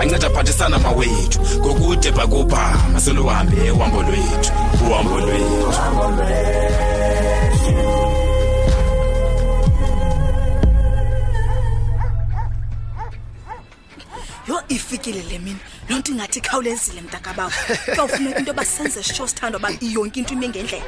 anceda aphathisana mawethu ngokude bhakubha maseluhambe uhambo lwethu uhambo lwethu yho ifikile le mini loo nto ingathi ikhawulezile mntakabawo kawufuneka into yoba senze sitsho sithandwa uba yonke into ime ngendlela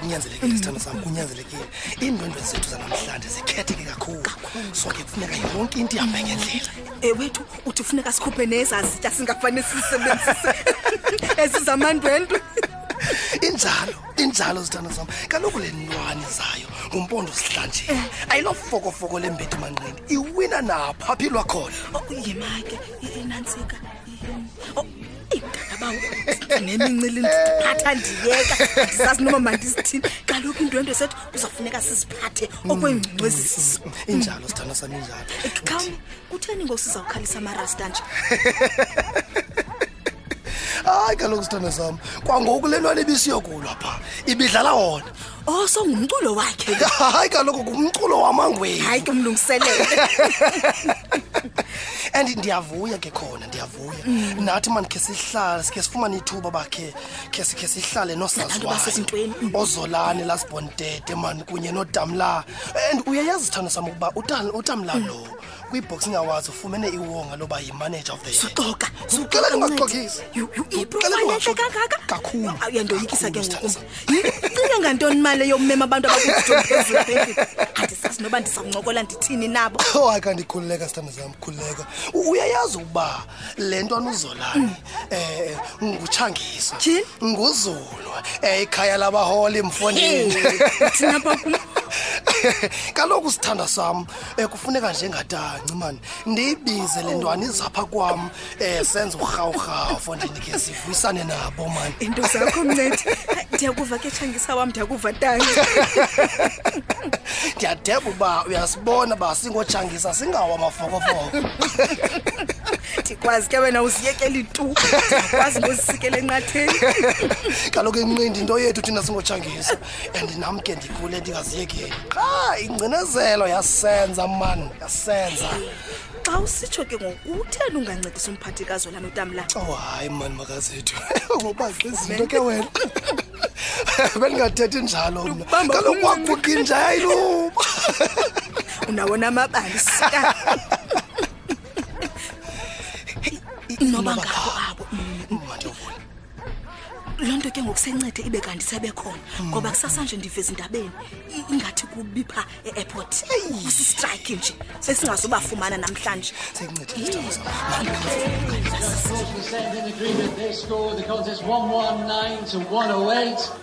kunyanzelekile sithando sam kunyanzelekile iindwendwe zethu zanamhlanje zikhetheke kakhulu so ke kufuneka yonke into ihambe ngendlela ewethu eh, uthi kufuneka sikhuphe nezazitya singafane sisebenzise esizamandwendwe injalo injalo zithando zam kaloku le ntwani zayo ngumpondo sihlanjeni eh. ayilofokofoko lembethu manqini iwina napha philwa khona oh, yimake inantsika oh, ingakabawo nemincili ndiphatha ndiyeka ndisazi noma mandizithini kaloku into ento sethi kuzawufuneka siziphathe mm. okwengcungcwezisi mm. injalo sithanda sami injalo khawum kutheni ngoku sizawukhalisa amarasta nje hayi kaloku sithanda sam kwangoku le ntwana ibisiyogulwa pha ibidlala wona Oh so ngumculo wakhe. Hayi kaloku ngumculo wamangweni. Hayi ke mlungiselele. and ndiyavuya ke khona ndiyavuya mm. nathi mani khe sihlale sikhe sifumane ithuba bakhe khe sikhe sihlale nosaziwayo mm. ozolane lasbondete mani kunye nodamla and uyayazi sithando sam ukuba utamla mm. lo kwiboxing awards ufumene iwonga loba yimanager of the year suxoka suxela kungaxokisi uxela kungaxoki kangaka kakhulu uyandoyikisa ke ngoku yicinga ngantoni imali eyomema abantu abakuphezulu andisazi noba ndisamncokola ndithini nabo oh hayi kandikhululeka sithanda zam khululeka uyayazi ukuba le nto anuzolayo um eh, ngutshangisa nguzulu um ikhaya labaholi mfondini thina kaloku sithanda sam bekufuneka nje ngatanci mani ndiyibize le ntwana izapha kwam um eh, senze urhawurhawufo ndinike sivuyisane nabo mani into zakho mncedi ndiyakuva ke tshangisa wam ndiyakuva tanci ndiyadeba uba uyasibona uba singotshangisa singawo amafokofoko ndikwazi ke wena uziyekeli tu ndiyakwazi ngozisikela enqatheni kaloku inqindi into yethu thina singotshangisa and nam ke ndikule ndingaziyekeli qha ingcinezelo yasenza mani yasenza xa usitsho ke ngokutheni ungancedisa umphathi kazwela notamla o oh, hayi mani makazethu ngobaxe izinto ke wena bendingathethi njalo mna kaloku waguqi njayluba unawona amabali sika noba ngabo abo mm, mm, mm. loo nto ke ngokusencede ibe kanti sebekhona ngoba kusasa nje ndive ezindabeni i- ingathi kubi pha e-airport kusistrike nje sesingazubafumana namhlanje They scored the contest 119 to 108.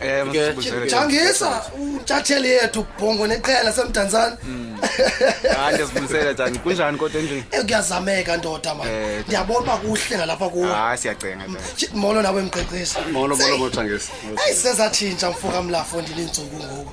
Eh, masibuzele. jangisa untshatsheli yethu bhongo neqela semdantsane Hayi ndiyazibuyisela njani. Kunjani kodwa endlini? Eh, kuyazameka ndoda ma Eh, ndiyabona uba kuhle nalapha kuwo Hayi siyacenga njani. Tshi- molo nawe mqeqeshi Molo molo molo Jangisa. ayi sezatshintsha mfoka mlafo ndinintsuku ngoku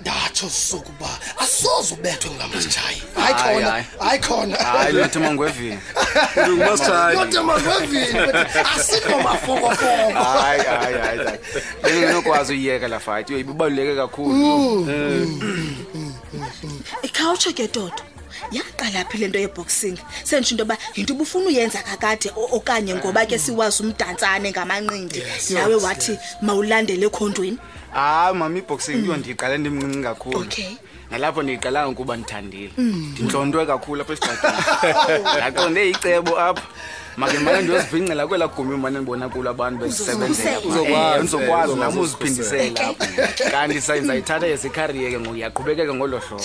ndatsho suku uba asoze ubethwe ngamasijayi hayi khona hayi khona hayi lothe mangwevini ngumasijayi lothe mangwevini asikho mafokofoko hayi hayi hayi benginokwazi uyiyeka la fight ibaluleke kakhulu mm. Mm. Mm. ikhawutshe ke dodo yaqala phi lento yeboxing sendisho into yoba yinto ubufuna uyenza kakade okanye ngoba ke siwazi umdantsane ngamanqindi nawe wathi mawulandele ekhondweni hayi mama iboxing yiyo ndiyiqale ndimncinci kakhulu Okay. nalapho ndiyiqalanga ukuba ndithandile ndintlontwe kakhulu apha esidadini ndaqonde icebo apha make mane ndiyozivingcela kwela gumbi mane ndibona kulo abantu Uzozikhusela. Uzokwazi, ndizokwazi nam uzokwazi uziphindisela apha kanti sa- ndizayithatha yesikhariyeke ngoku yaqhubekeke ngolo hlobo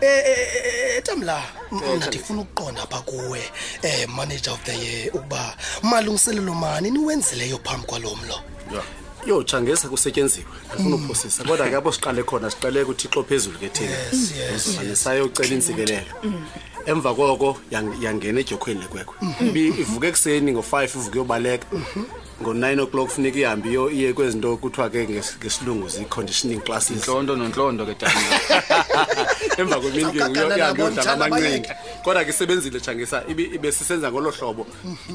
Eh, eh, eh, eh Tamla, mna ndifuna ukuqonda apha kuwe eh manager of the year ukuba malungiselelo mani niwenzileyo phambi kwalomlo. Yeah. Yo changesa kusetyenziwe. Ngifuna mm. uphosisa kodwa ke apho siqale khona siqale kuThixo phezulu ke thina. Yes, yes. Manje sayocela insikelelo. Mm. Emva koko yangena ejokhweni lekwekwe. Mm-hmm. Ivuke ekseni ngo5 ivuke yobaleka. Mm-hmm. ngo-nine o'clock funeka ihambe iyo iye kwezi nto kuthiwa ke nges- ngesilungu zii-conditioning classes ntlondo nontlondo ke dani emva kwemini ke Awukagana uyohambe nabo, yodlala mtshana, amanqindi bayeke. kodwa ke isebenzile jangisa ibe- ibe sisenza ngolo hlobo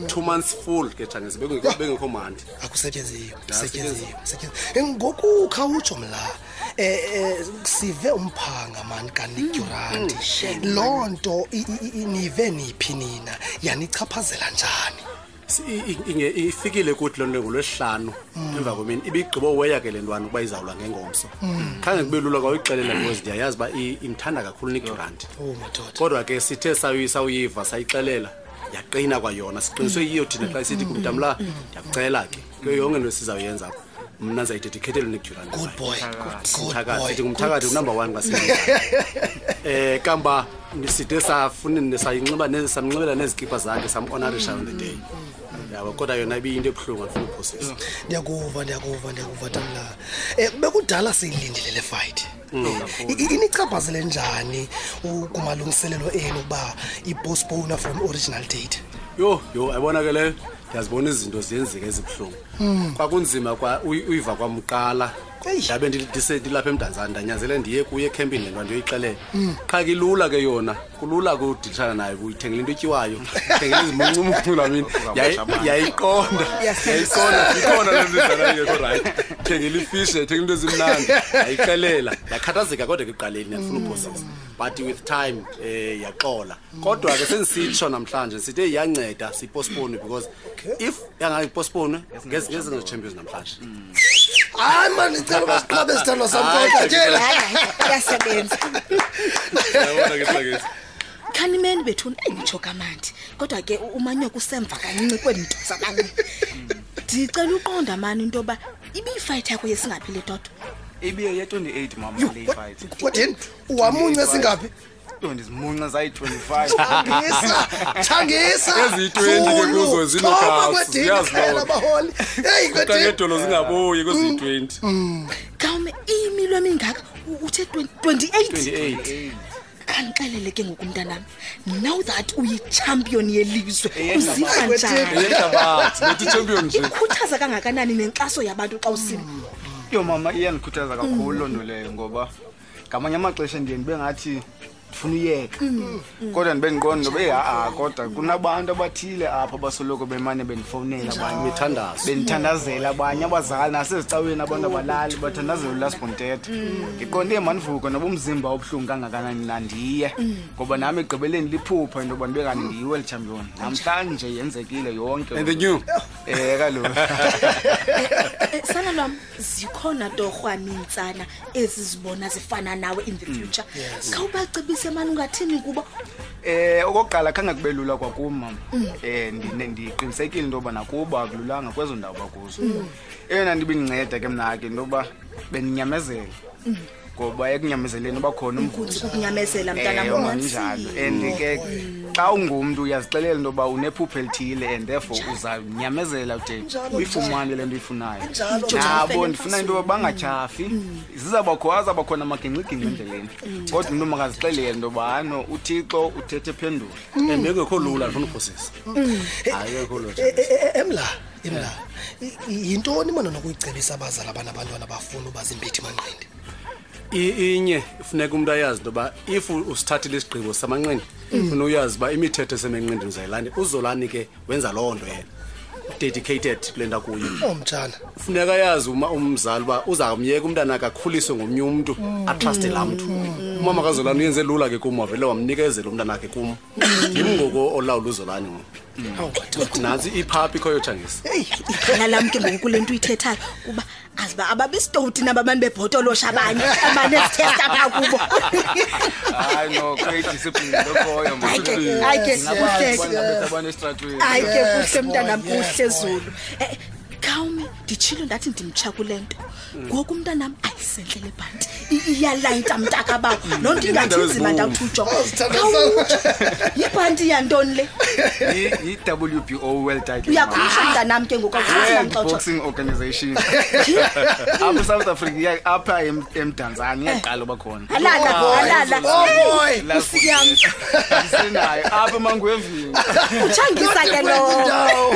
two months full ke jangisa bengekho bengekho mandi akusetyenziyo kusetyenziyo kusetyenziyo ngoku khawutsho mla um sive umphanga mani kanidyuranti loo nto i- i- i- nive niphi nina yanichaphazela njani ifikile kuthi loo nto ngolwesihlanu mm. emva kwemini ibigqibo weya ke le ntwana ukuba izawulwa ngengomso mm. khange kube lula kwawuyixelela because ndiyayazi uba imthanda kakhulu nidurant oh, kodwa ke sithe sawuyiva sayixelela yaqina kwayona siqiniswe yiyo thina xa sithi kumntamla ndiyakucela ke kuyo yonke into esizawuyenza apha mna ndizayidedikhethele unikdurantthakathi ngumthakathi unumber one kasi um kamba side safunini sayinxiba samnxibela nezikipa zakhe samonarisha on the day yabo kodwa yona ibiyinto ebuhlungu andifuna uphosisa ndiyakuva ndiyakuva ndiyakuva tamla um bekudala siyilindile le fight Mm. inichaphazele njani kumalungiselelo enu uba ibostpona from original date yho yho ayibona ke leyo ndiyazibona izinto ziyenzeka ezibuhlungu hmm. kwakunzima uyiva kwamqala ndabe ndilapha emdantsana ndanyanzele ndiye kuye ekhempini le nto ndiyoyixelela hmm. qha ke ilula ke yona kulula kudilishana nayo uyithengela into etyiwayo thengela izimuncumuncu laa mini yayiqonda yayiqonda ikhona le nto idlalangekho rayithi thengela ifishi yayithengela into ezimnandi yayixelela yakhathazeka kodwa ke ekuqaleni yandifuna uphosisa but with time um yaxola kodwa ke sensitsho namhlanje sithe iyanceda sipostpone because if yangayi postpone ngezi ngezi nge champions namhlanje hayi man ngicela uba siqhabe sithandwa sam kodwa tshela iyasebenza yabona ke sakesi khanimeni bethu nditsho kamandi kodwa ke umanyoka usemva kancinci kweento zabantu ndicela uqonda mani into yoba ibiyifayithi yakho yesingaphile todwa ibiye ye-28 mama le ifayithi kodwa yini uwamunce singaphi ntombi zimunca zayi-25 Thangisa, thangisa. Eziyi-20 ke Zulu, kuzo zinogasi, choma kwedini ziyazi phela loo nto. baholi. Hey kodwa kwedini. ngedolo zingabuyi kweziyi-20 Gawume imilo emingaka u- uthe 20 28. 28 Kandixelele ke ngoku mntanami. Now that uyi-champion yelizwe uziva Hayi, kwedini. njani? eyehlabathi bethi champion nje Ikhuthaza kangakanani nenkxaso yabantu xa usile? yomama iyandikhuthaza kakhulu loo nto leyo ngoba ngamanye amaxesha ndiye ndibe ngathi ndifuna uyeka mm. mm. kodwa ndibe ndiqonda noba eha-a kodwa kunabantu abathile apha abasoloko bemane bendifowunela abanye bendithandazela abanye abazali nasezicaweni abantu abalali bathandazela ulasbontetha mm. ndiqonde mandivuko noba umzimba obuhlungu kangakanani nandiye ngoba nam egqibeleni liphupha into yoba ndibe kanti ndiyiwe lichampion namhlanje yenzekile yonke um kaloku eh, eh, eh, sana lwam zikhona torhwa nintsana ezi zibona zifana nawe in the mm, future khawubacebise mani ungathini kuba Eh okokuqala khange kube lula kwakum mama. Mm. Eh ndiqinisekile into yoba nakuba akululanga kwezo ndawo bakuzo. Mm. Eyona nto ibindinceda ke mna ke into yoba bendinyamezela. Ngoba ekunyamezeleni uba khona umguli. Ukunyamezela mntana eh, ngomanjalo and ke xa ungumntu uyazixelela into yoba unephupha elithile and therefore uzanyamezela ude uyifumane le nto uyifunayo nabo ndifuna into yoba bangatyhafi mm. zizabakho azabakhona amagingxigingxi endleleni mm. kodwa umntu makazixelele into yoba hano uthixo uthethe phendula mm. and engekho lula ndifuna uphosisa ayekho lula e, e, e, emla emla yintoni mona nokuyicebisa abazali abana abantwana bafuna uba zimbithi manqindi inye funeka umuntu ayazi into yoba if usithathile isigqibo samanqindi mm. funa uyazi uba imithetho esemenqindini uzayilande uzolani ke wenza loo nto yena dedicated kule nto akuyo omtshana oh, funeka yazi uma umzali uba uzamyeka umntana akakhuliswe ngomnye umntu mm. atruste laa mntu mm. umama kazolani uyenze lula ke kum wavele wamnikezela umntana wakhe kum ndim ngoko olawula uzolani ngoku nantsi iphapha ikhoyo jangisa eyi ikhala lam ke ngoku kule nto uyithethayo kuba azi uba ababesitowuti nabamane bebhotolosha abanye amane ezithesta pha kubo hayi no great discipline lokhoyo hayi ke hayi ke kuhle hayi ke kuhle mntanam kuhle zulu eh, khawume nditshilo ndathi ndimtsha kule nto ngoku umntanam ayisentle le bhanti iyalayita mntaka bakho loo nto ingathi nzima ndawuthutsho yibhanti yantoni le yi-w b o world title uyakhusha ah. mntanam ke ngokuboxing organization apha south africa apha emdanzane iyaqala uba khona alala Oh, alala oh, Hey, boy. nkosi yam Isenayo apha emangwevini. utshangisa ke lo Indawo.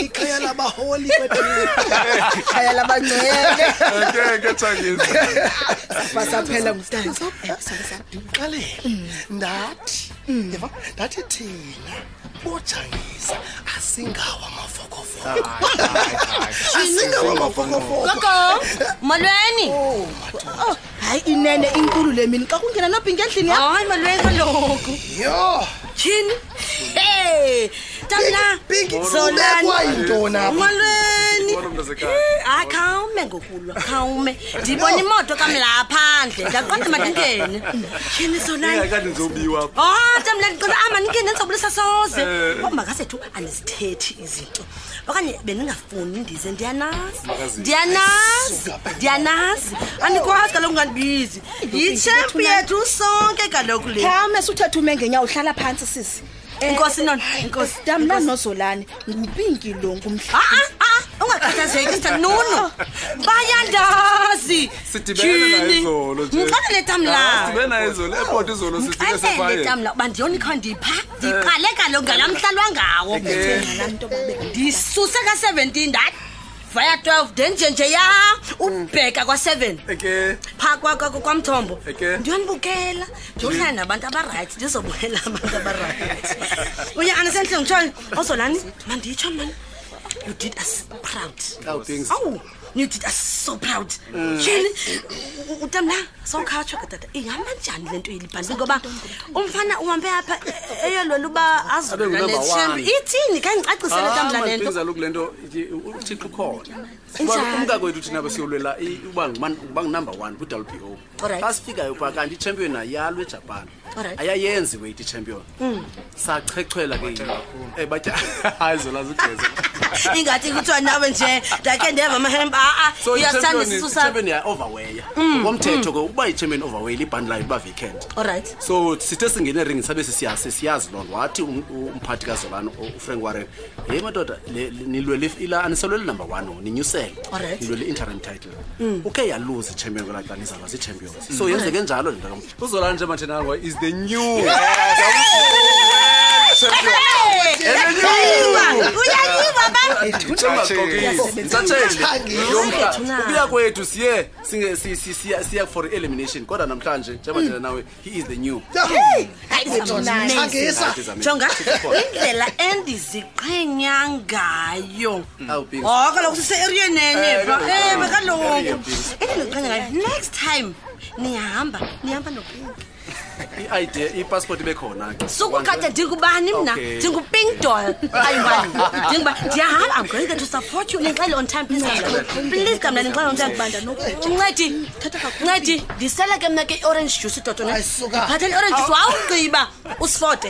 ikhaya labaholi khaya labangcele Okay, ke tshangisa. basaphela ngutata ndiqalele ndathi yeva ndathi thina bojangisa asingawo amafokofoko asingawo amafokofoko gogo molweni hayi inene inkulu le mini xa kungena nobhinki endlini yam hayi malwenza loku yho tyhini e tamna zolaniwalweni hayi khawume ngokulwa khawume ndiyibona imoto kamlaa phandle ndaqonda mandingene tyhini zolanizobiwa o tamna ndiqonda a mandingene ndizobulisa soze eh. omakasethu andizithethi izinto okanye bendingafuni ndize ndiyanazi ndiyanazi ndiyanazi andikwazi kaloku ngandibizi yitshepu yethu sonke kaloku le khawume suthetha ume ngenyawo uhlala phantsi sisi eh, inkosi nona eh, inkosi eh, tamna nozolani ngupinki lo ngumhla ungakhathazeki sithanda nono bayandazi ngixelele tamla ndiyona ikhandiipha ndiqale kaloku ngala mhla lwangawo ndisuse ka-seventeen ndati vaya 12 ndenjenje ya ubheka kwa-7 pha kwamthombo ndiyonibukela ndiyohlala nabantu abarayithi ndizobukela abantu abarayithi uye anasentle ngitshoyo ozolani manditsho mani you did us proud new teacher so proud sheni utamla sawukhatshwa ke tata ihamba njani le nto yelibhandi ngoba umfana uhambe apha e- eyolwela uba Abe ngu number azoluleshem one. ithini khandicacisele tamla le nto amalibhengizalo kule nto ithi, uthixo ukhona Injalo. umka kwethu thina besiyolwela i- uba nguman- uba ngunumber one kwi-w b o Alright. xa sifikayo phaa kanti ichampion ayalwe ejapan Alright. ayayenzi weight ichampion Mm. sachechwela ke yilo. Eh, batya hayi zona zigeze ingathi kuthiwa nawe nje ndakhe ndeva amahemp aa so uyasithanda ichampion isisu sakho ichampion ya-overweya Mm, ngokomthetho ke ukuba ichampion overweya libhandi layo uba vacant olrayithi so sithe singene eringi sabe sisiyazi siyazi loo nto wathi um- u- umphathi kazolano u- ufrank warren yeyi madoda le- le- nilwele if- ila aniselwele number one o ninyusele Alright. nilwele interim title Mm. uke yaluza ichampion kwelaa xa nizalwa zii-champions mm. so yenzeke njalo le nto kamf uzola nje manje nango is the new ukuya kwethu siye siya for elimination kodwa namhlanje njengoba ndina nawe He is the new. Hey! Thangisa. jonga indlela endiziqhenya ngayo How big? o kaloku siseeriyeni enye Eh, bra no, no, ewe no. kaloku Area, please. endindiqhenya ngayo next time niyahamba nihamba nopinki I-idea, i-passport ibe khona ke. sukukade ndingubani mna Okay. ndingupink doll ayiwani ndinguba ndiyahamba i'm going there to support you nixele on time please kamla please kamla nixele on time ncedi ncedi ndisele ke mna ke iorange juice idodo nephatha liorange juice wawugqiba usifote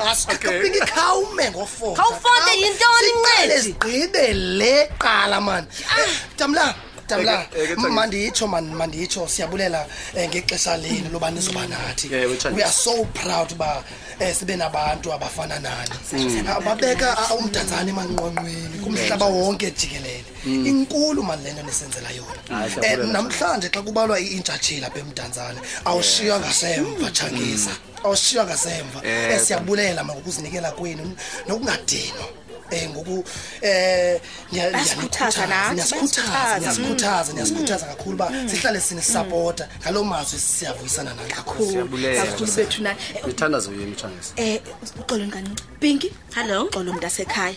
ikhawume ngofokhawufote yintoni ncedizigqibe le qala mani tamla ah. dabla manditsho manditsho siyabulela eh, ngexesha lenu loba nizoba nathi we are so proud uba um eh, sibe nabantu abafana nani babeka ah, umdanzane emanqwanqweni kumhlaba wonke jikelele mm. inkulu mani le nto nisenzela yona um eh, namhlanje xa kubalwa iintshatshila apha emdantsane awushiywa ngasemva mm. tshangisa awushiywa ngasemva um siyabulela mangokuzinikela kwenu nokungadinwa eh ngoku eh ngiyasikhuthaza nathi ngiyasikhuthaza ngiyasikhuthaza ngiyasikhuthaza mm. kakhulu ba mm. sihlale sini supporta mm. ngalo mazwi siyavuyisana nathi kakhulu kakhulu bethu nathi ngithanda zoyini chance eh uxolo ngani pinki hello uxolo mntasekhaya